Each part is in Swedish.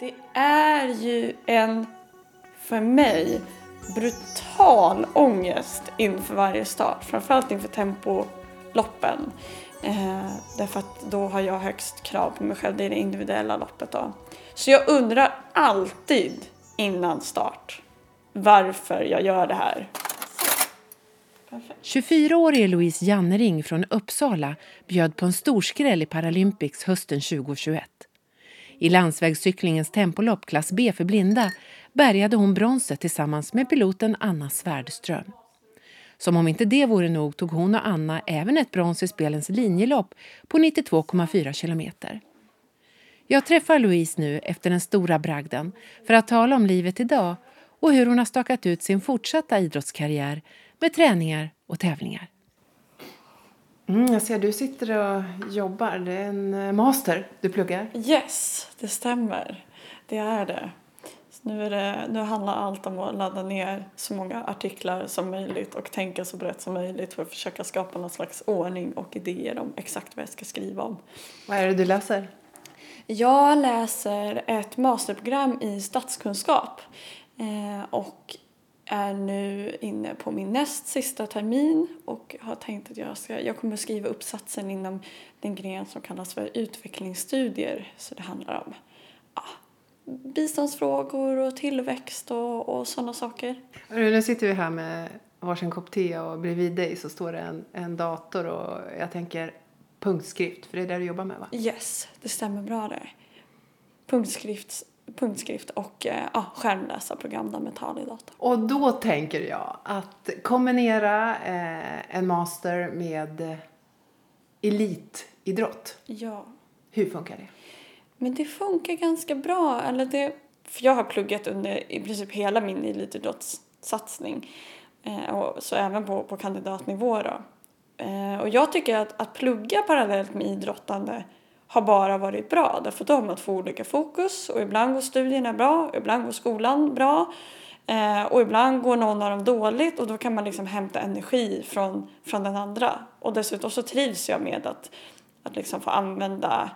Det är ju en, för mig, brutal ångest inför varje start. Framförallt inför tempoloppen. Eh, därför att då har jag högst krav på mig själv, det är det individuella loppet då. Så jag undrar alltid innan start varför jag gör det här. 24-årige Louise Jannering från Uppsala bjöd på en storskräll i Paralympics hösten 2021. I landsvägscyklingens tempolopp klass B för blinda bärgade hon bronset tillsammans med piloten Anna Svärdström. Som om inte det vore nog tog hon och Anna även ett brons i spelens linjelopp på 92,4 kilometer. Jag träffar Louise nu efter den stora bragden för att tala om livet idag och hur hon har stakat ut sin fortsatta idrottskarriär med träningar och tävlingar. Mm, jag ser du sitter och jobbar. Det är en eh, master du pluggar. Yes, det stämmer. Det är det. Så nu, är det. nu handlar allt om att ladda ner så många artiklar som möjligt och tänka så brett som möjligt för att försöka skapa någon slags ordning och idéer om exakt vad jag ska skriva om. Vad är det du läser? Jag läser ett masterprogram i statskunskap eh, och är nu inne på min näst sista termin och har tänkt att jag, ska, jag kommer skriva uppsatsen inom den gren som kallas för utvecklingsstudier. Så det handlar om ja, biståndsfrågor och tillväxt och, och sådana saker. Nu sitter vi här med varsin kopp te och bredvid dig så står det en, en dator och jag tänker punktskrift, för det är det du jobbar med va? Yes, det stämmer bra det. Punktskrift punktskrift och eh, ja, skärmläsarprogram med tal i data. Och då tänker jag att kombinera eh, en master med elitidrott. Ja. Hur funkar det? Men det funkar ganska bra. Eller det, för jag har pluggat under i princip hela min elitidrottssatsning. Eh, och, så även på, på kandidatnivå då. Eh, och jag tycker att, att plugga parallellt med idrottande har bara varit bra. Därför då har man två olika fokus och ibland går studierna bra, ibland går skolan bra eh, och ibland går någon av dem dåligt och då kan man liksom hämta energi från, från den andra. Och dessutom så trivs jag med att, att liksom få använda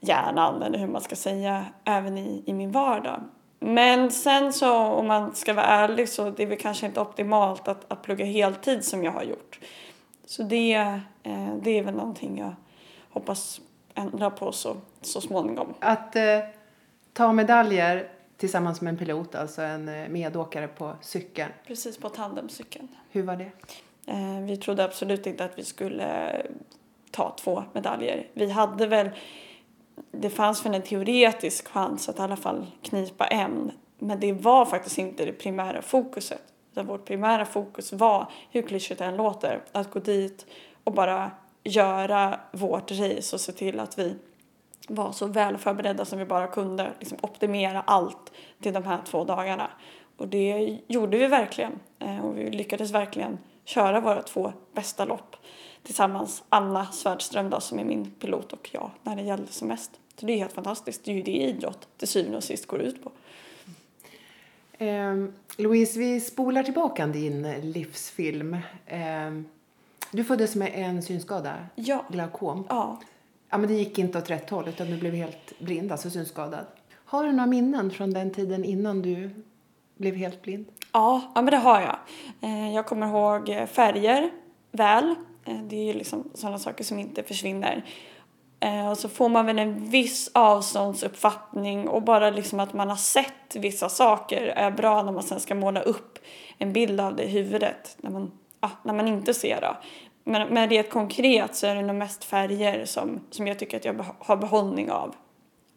hjärnan eller hur man ska säga även i, i min vardag. Men sen så om man ska vara ärlig så det är väl kanske inte optimalt att, att plugga heltid som jag har gjort. Så det, eh, det är väl någonting jag hoppas ändra på så, så småningom. Att eh, ta medaljer tillsammans med en pilot, alltså en eh, medåkare på cykeln. Precis, på tandemcykeln. Hur var det? Eh, vi trodde absolut inte att vi skulle ta två medaljer. Vi hade väl, det fanns väl en teoretisk chans att i alla fall knipa en. Men det var faktiskt inte det primära fokuset. Utan vårt primära fokus var, hur klyschigt det än låter, att gå dit och bara göra vårt race och se till att vi var så väl förberedda som vi bara kunde. Liksom optimera allt till de här två dagarna. Och det gjorde vi verkligen. Eh, och vi lyckades verkligen köra våra två bästa lopp tillsammans. Anna Svärdström då, som är min pilot och jag när det gällde som mest. Så det är helt fantastiskt. Det är ju det idrott till syvende och sist går ut på. Eh, Louise, vi spolar tillbaka din livsfilm. Eh, du föddes med en synskada, ja. glaukom. Ja. ja. men det gick inte åt rätt håll utan du blev helt blind, alltså synskadad. Har du några minnen från den tiden innan du blev helt blind? Ja, ja men det har jag. Eh, jag kommer ihåg färger väl. Eh, det är ju liksom sådana saker som inte försvinner. Eh, och så får man väl en viss avståndsuppfattning och bara liksom att man har sett vissa saker är bra när man sen ska måla upp en bild av det i huvudet. När man ja, när man inte ser det. Men, men rent konkret så är det nog mest färger som, som jag tycker att jag har behållning av,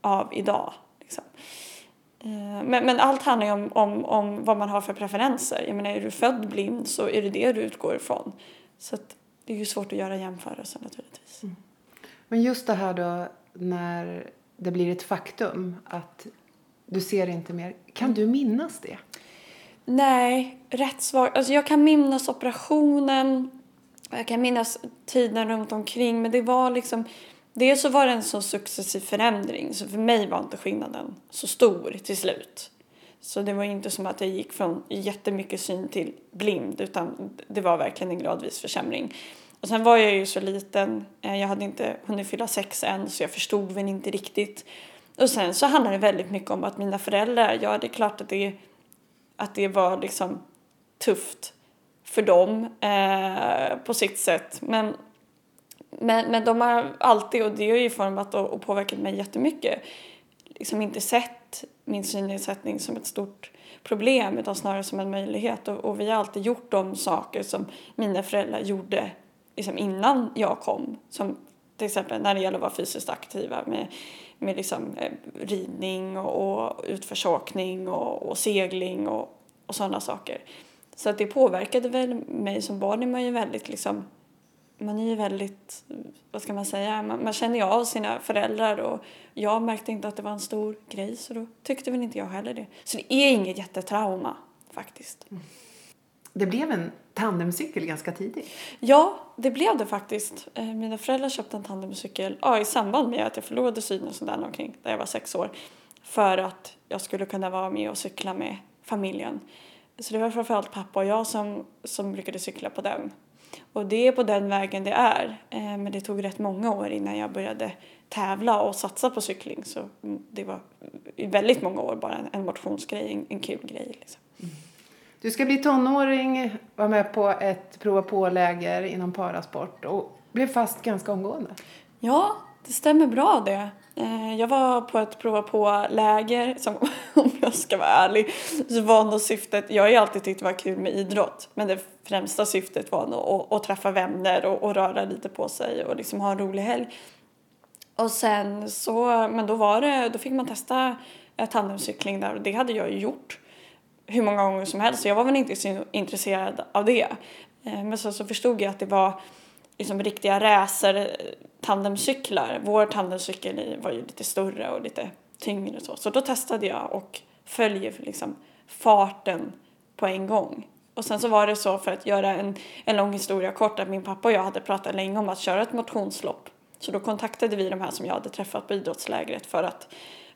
av idag. Liksom. Eh, men, men allt handlar ju om, om, om vad man har för preferenser. Jag menar, är du född blind så är det det du utgår ifrån. Så det är ju svårt att göra jämförelser naturligtvis. Mm. Men just det här då när det blir ett faktum att du ser inte mer. Kan mm. du minnas det? Nej, rätt svag. Alltså jag kan minnas operationen. Jag kan minnas tiden runt omkring. Men det var liksom... Dels så var det en så successiv förändring. Så för mig var inte skillnaden så stor till slut. Så det var inte som att jag gick från jättemycket syn till blind. Utan det var verkligen en gradvis försämring. Och sen var jag ju så liten. Eh, jag hade inte hunnit fylla sex än. Så jag förstod väl inte riktigt Och sen så handlade det väldigt mycket om att mina föräldrar, ja det är klart att det, att det var liksom tufft för dem eh, på sitt sätt. Men, men, men de har alltid, och det har ju format och, och påverkat mig jättemycket, liksom inte sett min synnedsättning som ett stort problem utan snarare som en möjlighet. Och, och, vi har alltid gjort de saker som mina föräldrar gjorde liksom innan jag kom. Som till exempel när det gäller att vara fysiskt aktiva med, med liksom, eh, ridning och, och utförsåkning och, och segling och, och sådana saker. Så att det påverkade väl mig som barn är man ju väldigt liksom man är ju väldigt, vad ska man säga, man, man känner ju av sina föräldrar och jag märkte inte att det var en stor grej så då tyckte väl inte jag heller det. Så det är inget jättetrauma faktiskt. Mm. Det blev en tandemcykel ganska tidigt. Ja, det blev det faktiskt. Eh, mina föräldrar köpte en tandemcykel ja, i samband med att jag förlorade synen sådär omkring, där jag var sex år. För att jag skulle kunna vara med och cykla med familjen. Så det var framförallt pappa och jag som, som brukade cykla på den. Och det är på den vägen det är. Eh, men det tog rätt många år innan jag började tävla och satsa på cykling. Så det var i väldigt många år bara en motionsgrej, en kul grej. Liksom. Mm. Du ska bli tonåring, var med på ett prova på-läger inom parasport och blev fast ganska omgående. Ja, det stämmer bra det. Eh, jag var på ett prova på-läger som om jag ska vara ärlig så var nog syftet, jag har ju alltid tyckt det var kul med idrott men det främsta syftet var nog att, att träffa vänner och, och, röra lite på sig och liksom ha en rolig helg. Och sen så, men då var det, då fick man testa tandemcykling där och det hade jag ju gjort hur många gånger som helst så jag var väl inte så intresserad av det. Eh, men så, så förstod jag att det var liksom riktiga racer eh, tandemcyklar. Vår tandemcykel var ju lite större och lite tyngre och så. Så då testade jag och följer liksom farten på en gång. Och sen så var det så för att göra en, en lång historia kort att min pappa och jag hade pratat länge om att köra ett motionslopp. Så då kontaktade vi de här som jag hade träffat på idrottslägret för att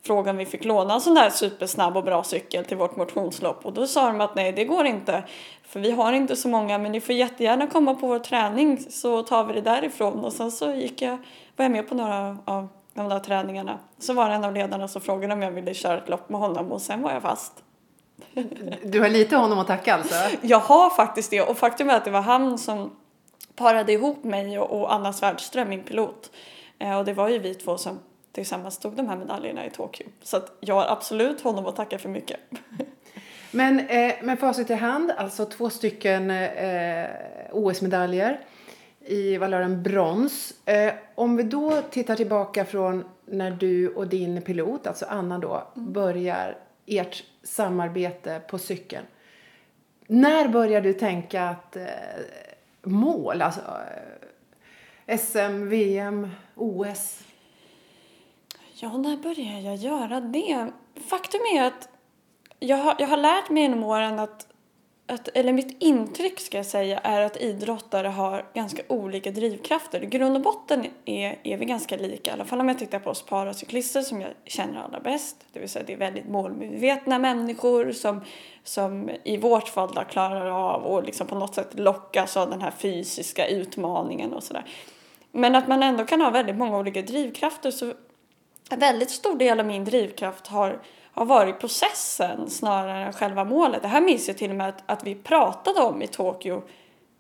fråga om vi fick låna en sån där supersnabb och bra cykel till vårt motionslopp och då sa de att nej det går inte för vi har inte så många men ni får jättegärna komma på vår träning så tar vi det därifrån och sen så gick jag, var jag med på några av de där träningarna. Så var det en av ledarna som frågade om jag ville köra ett lopp med honom och sen var jag fast. Du har lite honom att tacka alltså? Jag har faktiskt det och faktum är att det var han som parade ihop mig och Anna Svärdström, min pilot. Eh, och det var ju vi två som tillsammans tog de här medaljerna i Tokyo. Så att jag har absolut honom att tacka för mycket. Men eh, med facit i hand, alltså två stycken eh, OS-medaljer i valören brons. Eh, om vi då tittar tillbaka från när du och din pilot, alltså Anna då, mm. börjar ert samarbete på cykeln. När börjar du tänka att eh, mål, alltså eh, SM, VM, OS? Ja, när började jag göra det? Faktum är att jag har, jag har lärt mig genom åren att, att, eller mitt intryck ska jag säga, är att idrottare har ganska olika drivkrafter. I grund och botten är, är vi ganska lika, i alla fall om jag tittar på oss paracyklister som jag känner allra bäst. Det vill säga det är väldigt målmedvetna människor som, som i vårt fall då klarar av och liksom på något sätt lockas av den här fysiska utmaningen och sådär. Men att man ändå kan ha väldigt många olika drivkrafter så en väldigt stor del av min drivkraft har, har varit processen snarare än själva målet. Det här minns jag till och med att, att vi pratade om i Tokyo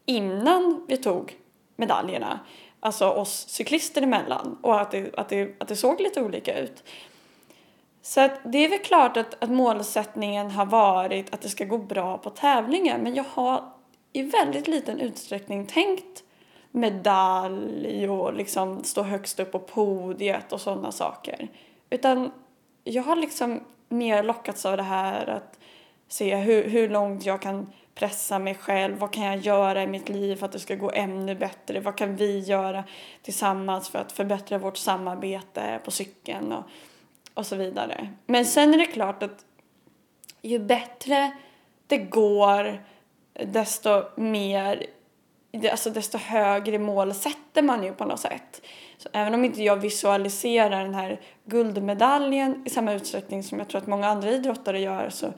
innan vi tog medaljerna. Alltså oss cyklister emellan och att det, att det, att det såg lite olika ut. Så att det är väl klart att, att målsättningen har varit att det ska gå bra på tävlingen men jag har i väldigt liten utsträckning tänkt medalj och liksom stå högst upp på podiet och sådana saker. Utan jag har liksom mer lockats av det här att se hur, hur långt jag kan pressa mig själv. Vad kan jag göra i mitt liv för att det ska gå ännu bättre? Vad kan vi göra tillsammans för att förbättra vårt samarbete på cykeln och, och så vidare. Men sen är det klart att ju bättre det går desto mer alltså desto högre mål sätter man ju på något sätt. Så även om inte jag visualiserar den här guldmedaljen i samma utsträckning som jag tror att många andra idrottare gör så,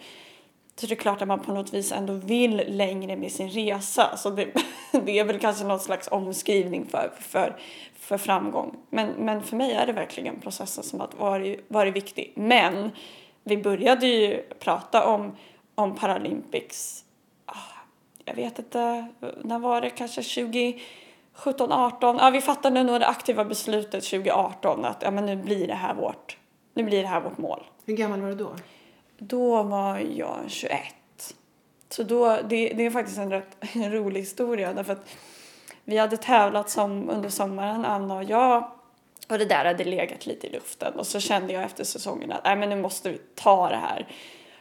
Så det klart att man på något vis ändå vill längre med sin resa. Så det, det är väl kanske någon slags omskrivning för, för, för framgång. Men, men för mig är det verkligen processen som har varit, varit viktig. Men vi började ju prata om, om Paralympics, jag vet inte, när var det, kanske 2017, 18? Ja, vi fattade nog det aktiva beslutet 2018 att ja, men nu blir det här vårt, nu blir det här vårt mål. Hur gammal var du då? Då var jag 21. Så då, det, det är faktiskt en rätt en rolig historia därför att vi hade tävlat som under sommaren, Anna och jag. Och det där hade legat lite i luften och så kände jag efter säsongen att Nej, men nu måste vi ta det här.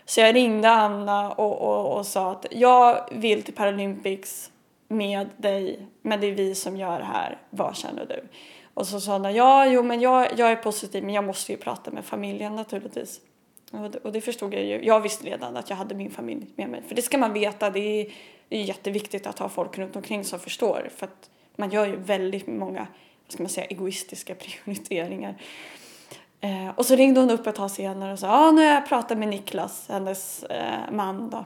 Så jag ringde Anna och, och, och sa att jag vill till Paralympics med dig, men det är vi som gör det här. Vad känner du? Och så sa hon ja, jo, men jag, jag är positiv, men jag måste ju prata med familjen naturligtvis. Och det, och det förstod jag ju. Jag visste redan att jag hade min familj med mig. För det ska man veta, det är, det är jätteviktigt att ha folk runt omkring som förstår. För att man gör ju väldigt många, vad ska man säga, egoistiska prioriteringar. Eh, och så ringde hon upp ett tag senare och sa, ja nu har jag pratat med Niklas, hennes eh, man då.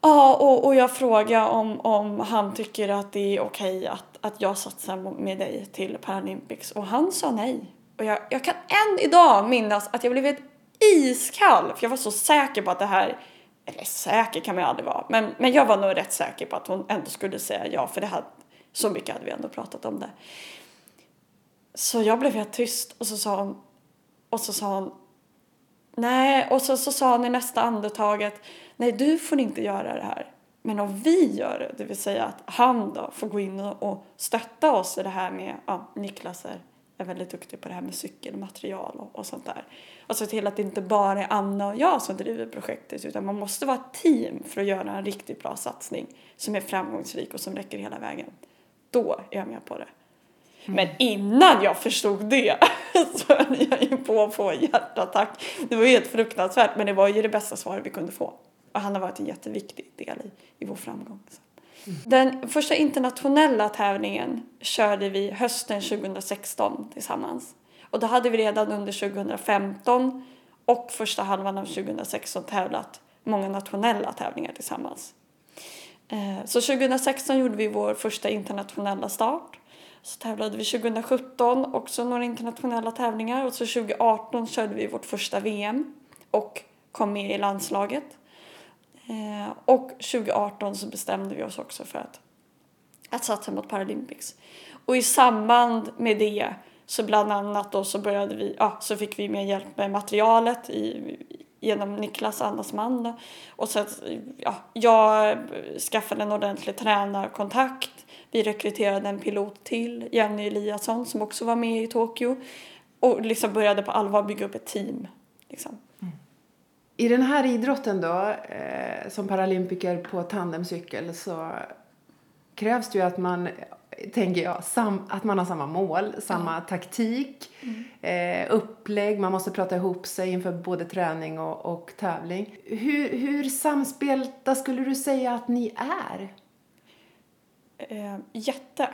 Ja, och, och jag frågade om, om han tycker att det är okej att, att jag satsar med dig till Paralympics och han sa nej. Och jag, jag kan än idag minnas att jag blev helt iskall för jag var så säker på att det här, eller säker kan man ju aldrig vara, men, men jag var nog rätt säker på att hon ändå skulle säga ja för det hade, så mycket hade vi ändå pratat om det. Så jag blev helt tyst och så sa hon, och så sa hon nej, och så, så sa hon i nästa andetaget nej du får inte göra det här. Men om vi gör det, det vill säga att han då får gå in och, stötta oss i det här med, ja, Niklas är, är väldigt duktig på det här med cykelmaterial och, och sånt där. Och se till att det inte bara är Anna och jag som driver projektet utan man måste vara ett team för att göra en riktigt bra satsning som är framgångsrik och som räcker hela vägen. Då är jag med på det. Mm. Men innan jag förstod det så höll jag ju på att få hjärtattack. Det var helt fruktansvärt men det var ju det bästa svaret vi kunde få. Och han har varit en jätteviktig del i, i vår framgång. Mm. Den första internationella tävlingen körde vi hösten 2016 tillsammans. Och då hade vi redan under 2015 och första halvan av 2016 tävlat många nationella tävlingar tillsammans. Eh, så 2016 gjorde vi vår första internationella start. Så tävlade vi 2017 också några internationella tävlingar och så 2018 körde vi vårt första VM och kom med i landslaget. Eh, och 2018 så bestämde vi oss också för att, att satsa mot Paralympics. Och i samband med det så bland annat då så började vi, ja, så fick vi mer hjälp med materialet i, genom Niklas, Annas man. Då. Och så ja, jag skaffade en ordentlig tränarkontakt. Vi rekryterade en pilot till, Jenny Eliasson, som också var med i Tokyo. Och liksom började på allvar bygga upp ett team. Liksom. Mm. I den här idrotten då, eh, som paralympiker på tandemcykel så krävs det ju att man tänker jag, sam, att man har samma mål, samma ja. taktik, mm. eh, upplägg, man måste prata ihop sig inför både träning och, och tävling. Hur, hur samspelta skulle du säga att ni är? Eh, jätte.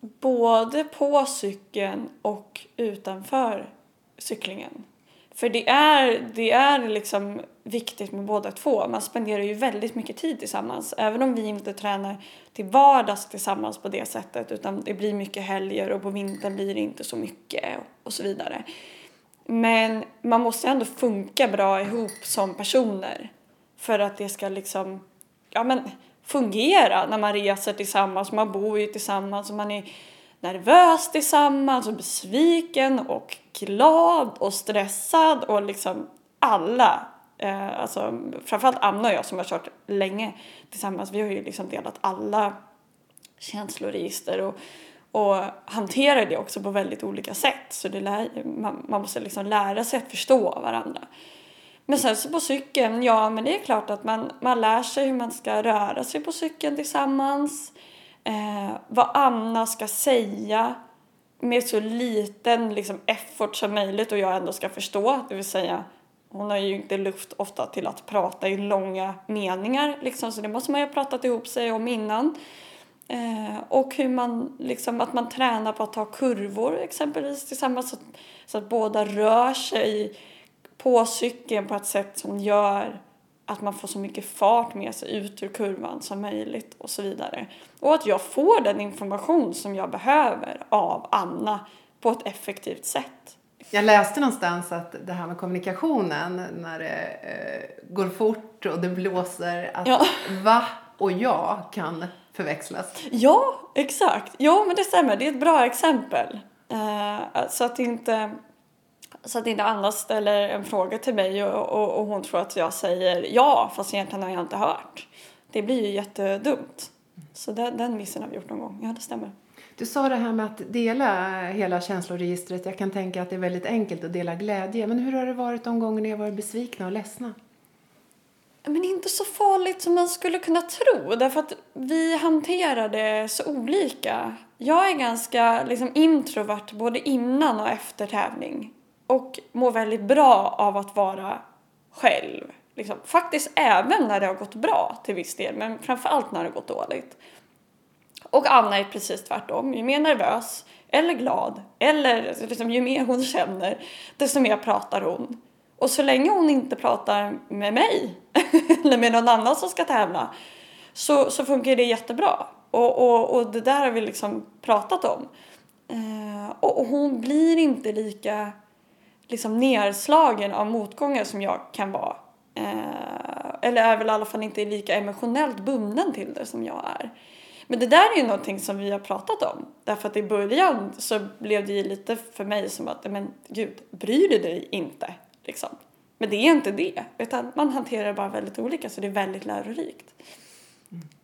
Både på cykeln och utanför cyklingen. För det är, det är liksom viktigt med båda två. Man spenderar ju väldigt mycket tid tillsammans. Även om vi inte tränar till vardags tillsammans på det sättet utan det blir mycket helger och på vintern blir det inte så mycket och så vidare. Men man måste ändå funka bra ihop som personer för att det ska liksom ja, men fungera när man reser tillsammans. Man bor ju tillsammans och man är nervös tillsammans och besviken och glad och stressad och liksom alla. Eh, alltså, framförallt Anna och jag som har kört länge tillsammans, vi har ju liksom delat alla känsloregister och, och hanterar det också på väldigt olika sätt. Så det lär, man, man måste liksom lära sig att förstå varandra. Men sen så på cykeln, ja men det är klart att man, man lär sig hur man ska röra sig på cykeln tillsammans eh, vad Anna ska säga med så liten liksom, effort som möjligt och jag ändå ska förstå. Det vill säga, hon har ju inte luft ofta till att prata i långa meningar liksom, så det måste man ju ha pratat ihop sig om innan. Eh, och hur man, liksom, att man tränar på att ta kurvor exempelvis tillsammans så att, så att båda rör sig på cykeln på ett sätt som gör att man får så mycket fart med sig ut ur kurvan som möjligt och så vidare. Och att jag får den information som jag behöver av Anna på ett effektivt sätt. Jag läste någonstans att det här med kommunikationen när det eh, går fort och det blåser, att Ja. va och jag kan förväxlas. Ja, exakt. Ja, men det stämmer. Det är ett bra exempel. Eh, så att inte så att inte Anna ställer en fråga till mig och, och, och hon tror att jag säger ja, fast egentligen har jag inte hört. Det blir ju jättedumt. Så den, den missen har vi gjort någon gång. Ja, det stämmer. Du sa det här med att dela hela känsloregistret. Jag kan tänka att det är väldigt enkelt att dela glädje. Men hur har det varit de gånger ni har varit besvikna och ledsna? Men inte så farligt som man skulle kunna tro. Därför att vi hanterar det så olika. Jag är ganska liksom, introvert både innan och efter tävling. Och mår väldigt bra av att vara själv. Liksom, faktiskt även när det har gått bra till viss del. Men framförallt när det har gått dåligt. Och Anna är precis tvärtom. Ju mer nervös eller glad eller liksom, ju mer hon känner desto mer pratar hon. Och så länge hon inte pratar med mig eller med någon annan som ska tävla så, så funkar det jättebra. Och, och, och det där har vi liksom pratat om. Eh, och, och hon blir inte lika liksom nedslagen av motgångar som jag kan vara. Eh, eller är väl i alla fall inte lika emotionellt bunden till det som jag är. Men det där är ju någonting som vi har pratat om. Därför att i början så blev det ju lite för mig som att, men gud, bryr du dig inte? Liksom. Men det är inte det. Utan man hanterar det bara väldigt olika så det är väldigt lärorikt.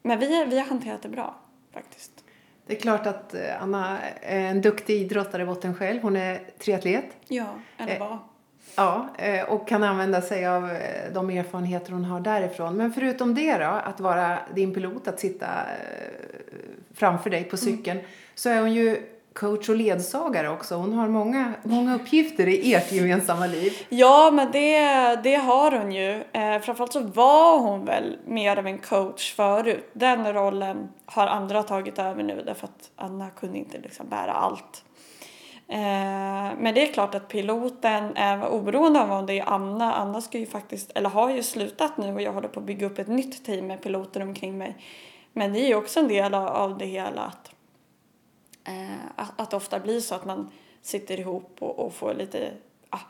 Men vi, vi har hanterat det bra faktiskt. Det är klart att eh, Anna är en duktig idrottare i botten själv. Hon är triatlet. Ja, eller Eh, vad? Ja, eh, och kan använda sig av de erfarenheter hon har därifrån. Men förutom det då, att vara din pilot, att sitta framför dig på cykeln, så är hon ju coach och ledsagare också. Hon har många, många uppgifter i ert gemensamma liv. Ja, men det, det har hon ju. Eh, framförallt så var hon väl mer av en coach förut. Den rollen har andra tagit över nu därför att Anna kunde inte liksom bära allt. Eh, men det är klart att piloten, är oberoende av om det är Anna, Anna ska ju faktiskt, eller har ju slutat nu och jag håller på att bygga upp ett nytt team med piloter omkring mig. Men det är ju också en del av, av det hela att, Eh, att, att det ofta blir så att man sitter ihop och, och får lite ah,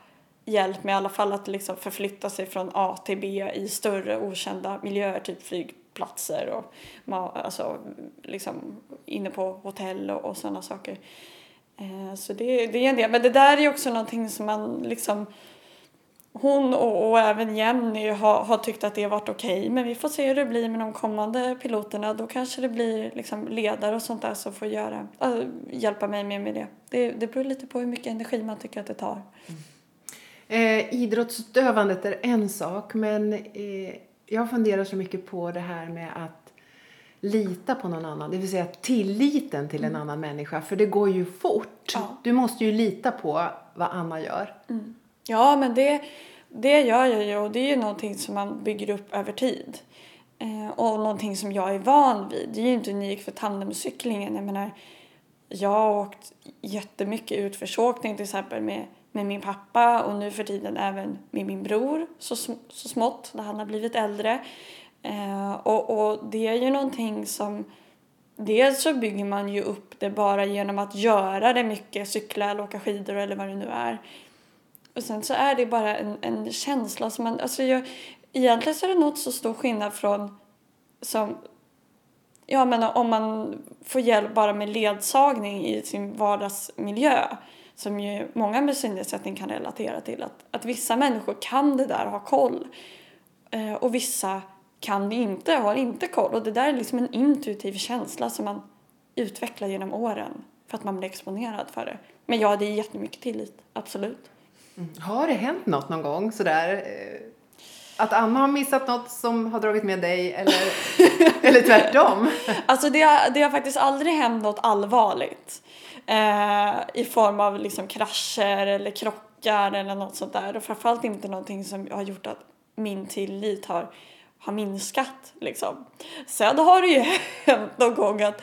hjälp med i alla fall att liksom förflytta sig från A till B i större okända miljöer, typ flygplatser och alltså, liksom inne på hotell och, och sådana saker. Eh, så det, det är en del. Men det där är ju också någonting som man liksom hon och, och även Jenny har, har tyckt att det har varit okej. Men vi får se hur det blir med de kommande piloterna. Då kanske det blir liksom ledare och sånt där som får göra, äh, hjälpa mig mer med det. det. Det beror lite på hur mycket energi man tycker att det tar. Eh, idrottsutövandet är en sak, men eh, jag funderar så mycket på det här med att lita på någon annan, det vill säga tilliten till en annan människa, för det går ju fort. Ja. Du måste ju lita på vad Anna gör. Ja, men det, det gör jag ju och det är ju någonting som man bygger upp över tid. Eh, och någonting som jag är van vid. Det är ju inte unikt för tandemcyklingen. Jag menar, jag har åkt jättemycket utförsåkning till exempel med, med min pappa och nu för tiden även med min bror så, så smått när han har blivit äldre. Eh, och, och det är ju någonting som Dels så bygger man ju upp det bara genom att göra det mycket, cykla eller åka skidor eller vad det nu är. Och sen så är det bara en, en känsla som man, alltså jag, egentligen så är det något så stor skillnad från som, jag menar om man får hjälp bara med ledsagning i sin vardagsmiljö som ju många med synnedsättning kan relatera till att, att vissa människor kan det där och har koll eh, och vissa kan det inte, och har inte koll och det där är liksom en intuitiv känsla som man utvecklar genom åren för att man blir exponerad för det. Men ja, det är jättemycket tillit, absolut. Har det hänt något någon gång sådär? eh, Att Anna har missat något som har dragit med dig eller, eller tvärtom? Alltså det har, det har faktiskt aldrig hänt något allvarligt. Eh, I form av liksom krascher eller krockar eller något sånt där. Och framförallt inte någonting som har gjort att min tillit har, har minskat. Liksom. Sen har det ju hänt någon gång att,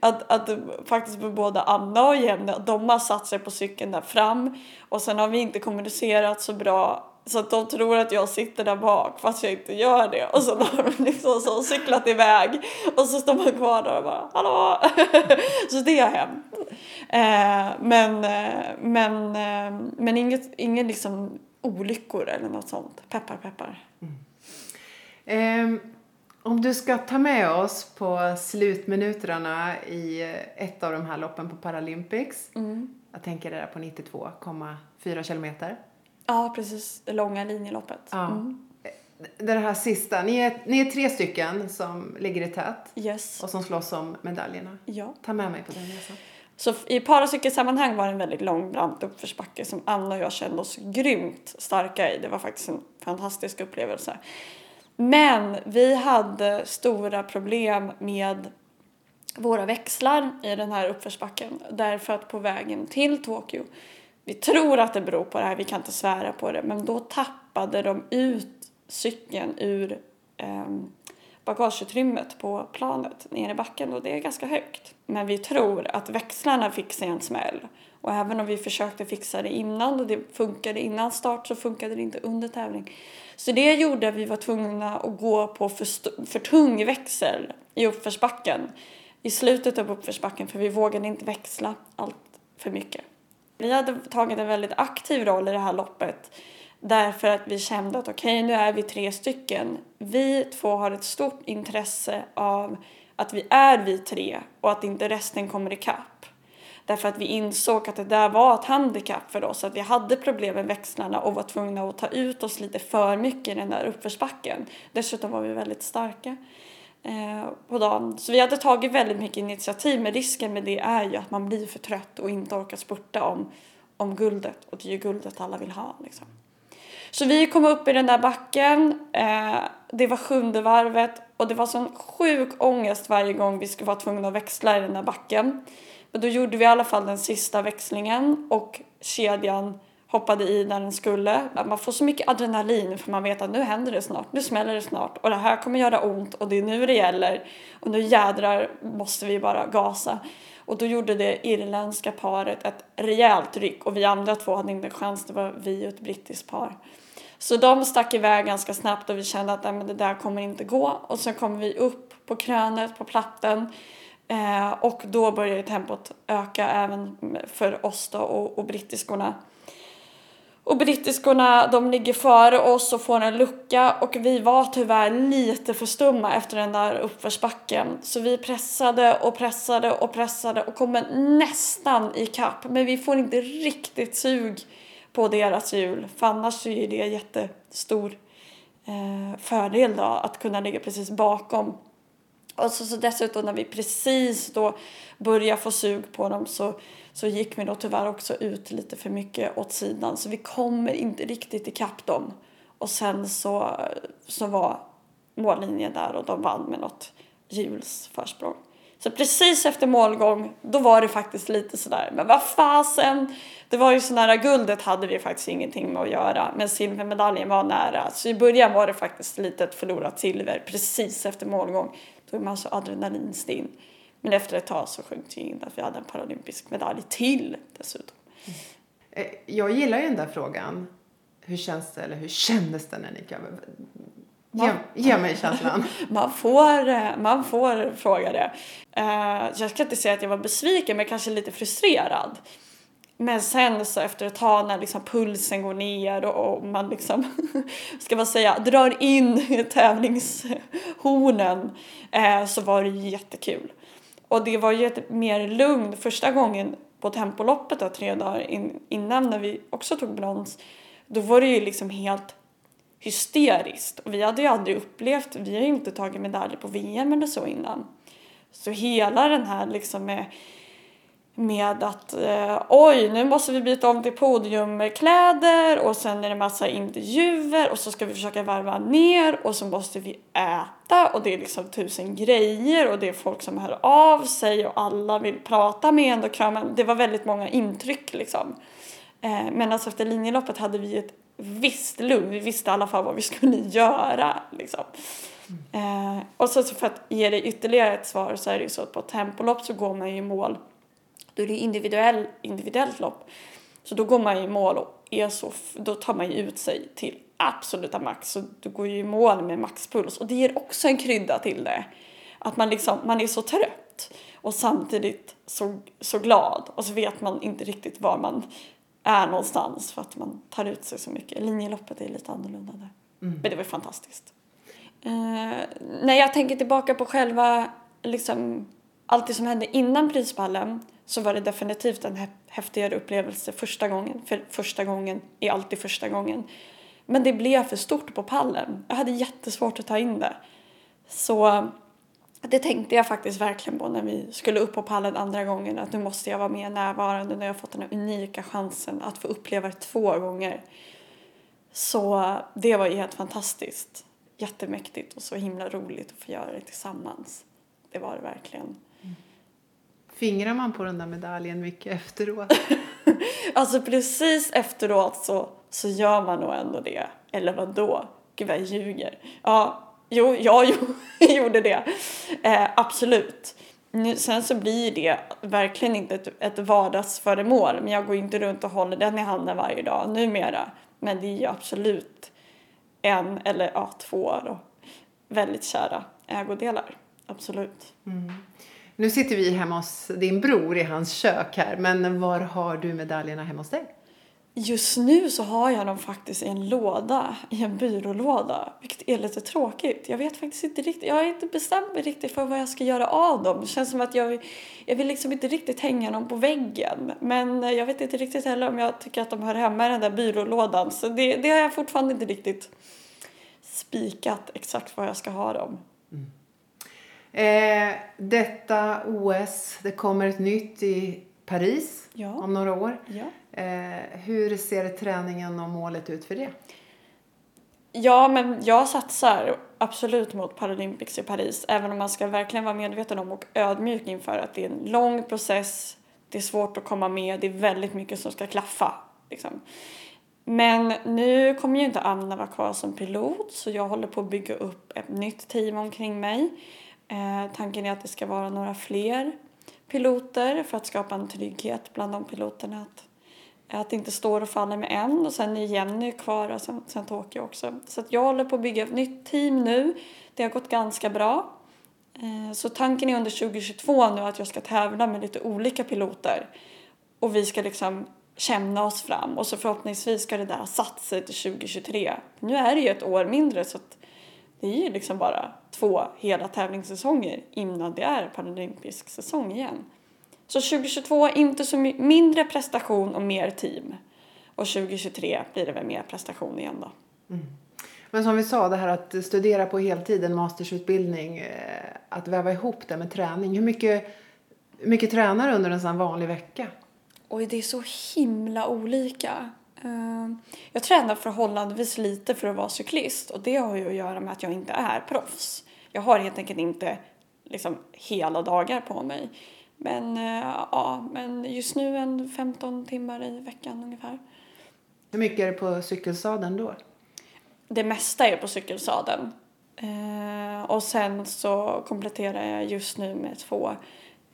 att, att faktiskt både Anna och Jenny, de har satt sig på cykeln där fram och sen har vi inte kommunicerat så bra så att de tror att jag sitter där bak fast jag inte gör det. Och sen har de liksom så cyklat iväg och så står man kvar där och bara hallå. så det har hänt. Eh, men eh, men, eh, men inget, ingen liksom olyckor eller något sånt. Peppar peppar. Mm. Um, om du ska ta med oss på slutminuterna i ett av de här loppen på Paralympics. Mm. Jag tänker det där på 92,4 kilometer. Ja, precis. Det långa linjeloppet. Ja. Mm. Det här sista. Ni är, ni är tre stycken som ligger i tät. Yes. Och som slåss om medaljerna. Ja. Ta med mig på den resan. Så i paracykelsammanhang var det en väldigt lång brant uppförsbacke som Anna och jag kände oss grymt starka i. Det var faktiskt en fantastisk upplevelse. Men vi hade stora problem med våra växlar i den här uppförsbacken därför att på vägen till Tokyo vi tror att det beror på det här, vi kan inte svära på det, men då tappade de ut cykeln ur eh, bagageutrymmet på planet nere i backen och det är ganska högt. Men vi tror att växlarna fick sig en smäll och även om vi försökte fixa det innan och det funkade innan start så funkade det inte under tävling. Så det gjorde att vi var tvungna att gå på för, för tung växel i uppförsbacken i slutet av uppförsbacken för vi vågade inte växla allt för mycket. Vi hade tagit en väldigt aktiv roll i det här loppet därför att vi kände att okej, okay, nu är vi tre stycken. Vi två har ett stort intresse av att vi är vi tre och att inte resten kommer ikapp. Därför att vi insåg att det där var ett handikapp för oss, att vi hade problem med växlarna och var tvungna att ta ut oss lite för mycket i den där uppförsbacken. Dessutom var vi väldigt starka eh, på dagen. Så vi hade tagit väldigt mycket initiativ men risken med det är ju att man blir för trött och inte orkar spurta om, om guldet och det är ju guldet alla vill ha liksom. Så vi kom upp i den där backen, eh, det var sjunde varvet och det var sån sjuk ångest varje gång vi skulle vara tvungna att växla i den där backen. Men då gjorde vi i alla fall den sista växlingen och kedjan hoppade i när den skulle. Man får så mycket adrenalin för man vet att nu händer det snart, nu smäller det snart och det här kommer göra ont och det är nu det gäller och nu jädrar måste vi bara gasa. Och då gjorde det irländska paret ett rejält ryck och vi andra två hade inte en chans, det var vi och ett brittiskt par. Så de stack iväg ganska snabbt och vi kände att nej, men det där kommer inte gå och sen kom vi upp på krönet på platten eh, och då började tempot öka även för oss då och, och brittiskorna. Och brittiskorna de ligger före oss och får en lucka och vi var tyvärr lite för stumma efter den där uppförsbacken. Så vi pressade och pressade och pressade och kommer nästan i kapp men vi får inte riktigt sug på deras hjul för annars är det jättestor eh, fördel då att kunna ligga precis bakom. Och så, så dessutom när vi precis då började få sug på dem så så gick vi då tyvärr också ut lite för mycket åt sidan så vi kommer inte riktigt ikapp dem. Och sen så, så var mållinjen där och de vann med något hjuls försprång. Så precis efter målgång, då var det faktiskt lite sådär, men vad fasen, det var ju så nära guldet hade vi faktiskt ingenting med att göra, men silvermedaljen var nära. Så i början var det faktiskt lite ett förlorat silver precis efter målgång. Är man så adrenalinstinn. Men efter ett tag så sjönk det in att vi hade en paralympisk medalj till dessutom. Mm. Jag gillar ju den där frågan. Hur känns det, eller hur kändes det när ni kom? Ge, ge mig känslan. man, får, eh, man får fråga det. Uh, jag ska inte säga att jag var besviken, men kanske lite frustrerad. Men sen så efter ett tag när liksom pulsen går ner och, och man liksom, ska man säga, drar in tävlingshornen eh, så var det jättekul. Och det var ju ett mer lugn första gången på tempoloppet då, tre dagar in, innan när vi också tog brons. Då var det ju liksom helt hysteriskt. Och vi hade ju aldrig upplevt, vi har ju inte tagit medaljer på VM eller så innan. Så hela den här liksom med med att eh, oj, nu måste vi byta om till podiumkläder och sen är det massa intervjuer och så ska vi försöka varva ner och så måste vi äta och det är liksom tusen grejer och det är folk som hör av sig och alla vill prata med en och krama. Det var väldigt många intryck liksom. Eh, men alltså efter linjeloppet hade vi ett visst lugn. Vi visste i alla fall vad vi skulle göra liksom. Eh, och så, så för att ge dig ytterligare ett svar så är det ju så att på tempolopp så går man ju i mål. Då är det individuell, individuellt lopp. Så då går man i mål och är så, då tar man ju ut sig till absoluta max. Så du går ju i mål med maxpuls och det ger också en krydda till det. Att man liksom, man är så trött och samtidigt så, så glad och så vet man inte riktigt var man är någonstans för att man tar ut sig så mycket. Linjeloppet är lite annorlunda där. Mm. Men det var fantastiskt. Uh, när jag tänker tillbaka på själva, liksom, allt det som hände innan prispallen så var det definitivt en häftigare upplevelse första gången. För första gången är alltid första gången. Men det blev för stort på pallen. Jag hade jättesvårt att ta in det. Så det tänkte jag faktiskt verkligen på när vi skulle upp på pallen andra gången. Att nu måste jag vara mer närvarande när jag fått den här unika chansen att få uppleva det två gånger. Så det var ju helt fantastiskt. Jättemäktigt och så himla roligt att få göra det tillsammans. Det var det verkligen. Fingrar man på den där medaljen mycket efteråt? alltså precis efteråt så, så gör man nog ändå det. Eller vad då? Gud vad jag ljuger. Ja, jo, jag gjorde det. Eh, absolut. Sen så blir det verkligen inte ett, ett vardagsföremål. Men jag går inte runt och håller den i handen varje dag numera. Men det är ju absolut en eller ja, två då, väldigt kära ägodelar. Absolut. Mm. Nu sitter vi hemma hos din bror i hans kök här, men var har du medaljerna hemma hos dig? Just nu så har jag dem faktiskt i en låda, i en byrålåda, vilket är lite tråkigt. Jag vet faktiskt inte riktigt, jag har inte bestämt mig riktigt för vad jag ska göra av dem. Det känns som att jag, jag vill liksom inte riktigt hänga dem på väggen. Men jag vet inte riktigt heller om jag tycker att de hör hemma i den där byrålådan. Så det, det har jag fortfarande inte riktigt spikat exakt var jag ska ha dem. Eh, detta OS, det kommer ett nytt i Paris ja. om några år. Ja. Eh, hur ser träningen och målet ut för det? Ja, men jag satsar absolut mot Paralympics i Paris. Även om man ska verkligen vara medveten om och ödmjuk inför att det är en lång process. Det är svårt att komma med. Det är väldigt mycket som ska klaffa. Liksom. Men nu kommer ju inte Anna vara kvar som pilot så jag håller på att bygga upp ett nytt team omkring mig. Eh, tanken är att det ska vara några fler piloter för att skapa en trygghet bland de piloterna. Att, att det inte står och faller med en och sen är Jenny kvar och sen, sen Tokyo också. Så att jag håller på att bygga ett nytt team nu. Det har gått ganska bra. Eh, så tanken är under 2022 nu att jag ska tävla med lite olika piloter. Och vi ska liksom känna oss fram och så förhoppningsvis ska det där ha satt sig till 2023. Nu är det ju ett år mindre så att det är ju liksom bara två hela tävlingssäsonger innan det är paralympisk säsong igen. Så 2022 inte så mindre prestation och mer team. Och 2023 blir det väl mer prestation igen då. Mm. Men som vi sa, det här att studera på heltid, en mastersutbildning, eh, att väva ihop det med träning. Hur mycket, hur mycket tränar du under en sån vanlig vecka? Oj, det är så himla olika. Ehm, jag tränar förhållandevis lite för att vara cyklist och det har ju att göra med att jag inte är proffs. Jag har helt enkelt inte liksom hela dagar på mig. Men, eh, ja, men just nu en 15 timmar i veckan ungefär. Hur mycket är det på cykelsadeln då? Det mesta är på cykelsadeln. Eh, och sen så kompletterar jag just nu med två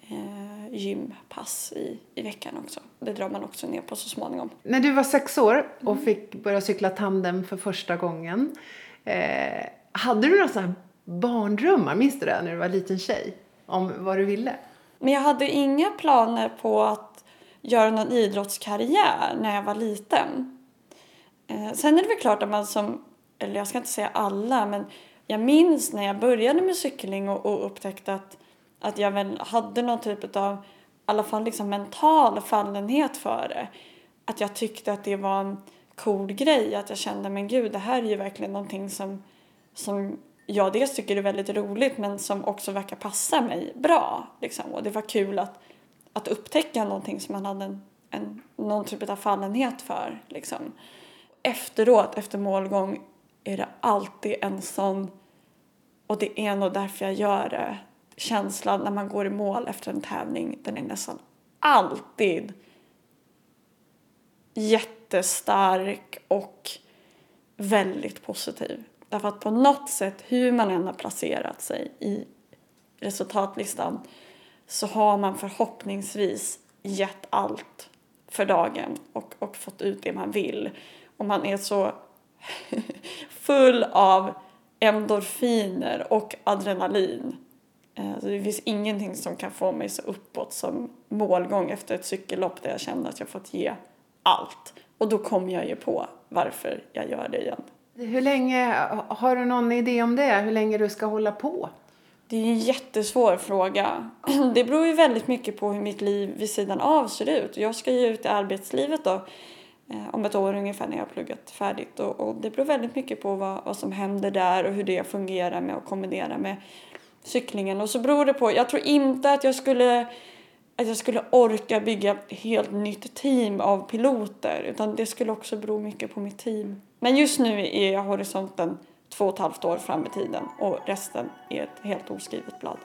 eh, gympass i, i veckan också. Det drar man också ner på så småningom. När du var sex år och mm. fick börja cykla tandem för första gången. Eh, hade du några barndrömmar, minns du det, när du var liten tjej? Om vad du ville? Men jag hade inga planer på att göra någon idrottskarriär när jag var liten. Eh, sen är det väl klart att man som, eller jag ska inte säga alla, men jag minns när jag började med cykling och, och upptäckte att att jag väl hade någon typ av, i alla fall liksom mental fallenhet för det. Att jag tyckte att det var en cool grej, att jag kände men gud det här är ju verkligen någonting som, som jag dels tycker är väldigt roligt men som också verkar passa mig bra. Liksom. Och det var kul att, att upptäcka någonting som man hade en, en, någon typ av fallenhet för. Liksom. Efteråt, efter målgång, är det alltid en sån, och det är nog därför jag gör det, känslan när man går i mål efter en tävling, den är nästan alltid jättestark och väldigt positiv. Därför att på något sätt, hur man än har placerat sig i resultatlistan så har man förhoppningsvis gett allt för dagen och, och fått ut det man vill. Och man är så full av endorfiner och adrenalin. Eh, så det finns ingenting som kan få mig så uppåt som målgång efter ett cykellopp där jag känner att jag fått ge allt. Och då kommer jag ju på varför jag gör det igen. Hur länge, har du någon idé om det? Hur länge du ska hålla på? Det är en jättesvår fråga. Det beror ju väldigt mycket på hur mitt liv vid sidan av ser ut. Jag ska ju ut i arbetslivet då eh, om ett år ungefär när jag har pluggat färdigt. Och, och det beror väldigt mycket på vad, vad som händer där och hur det fungerar med att kombinera med cyklingen. Och så beror det på, jag tror inte att jag skulle att jag skulle orka bygga ett helt nytt team av piloter utan det skulle också bero mycket på mitt team. Men just nu är jag horisonten två och ett halvt år fram i tiden och resten är ett helt oskrivet blad.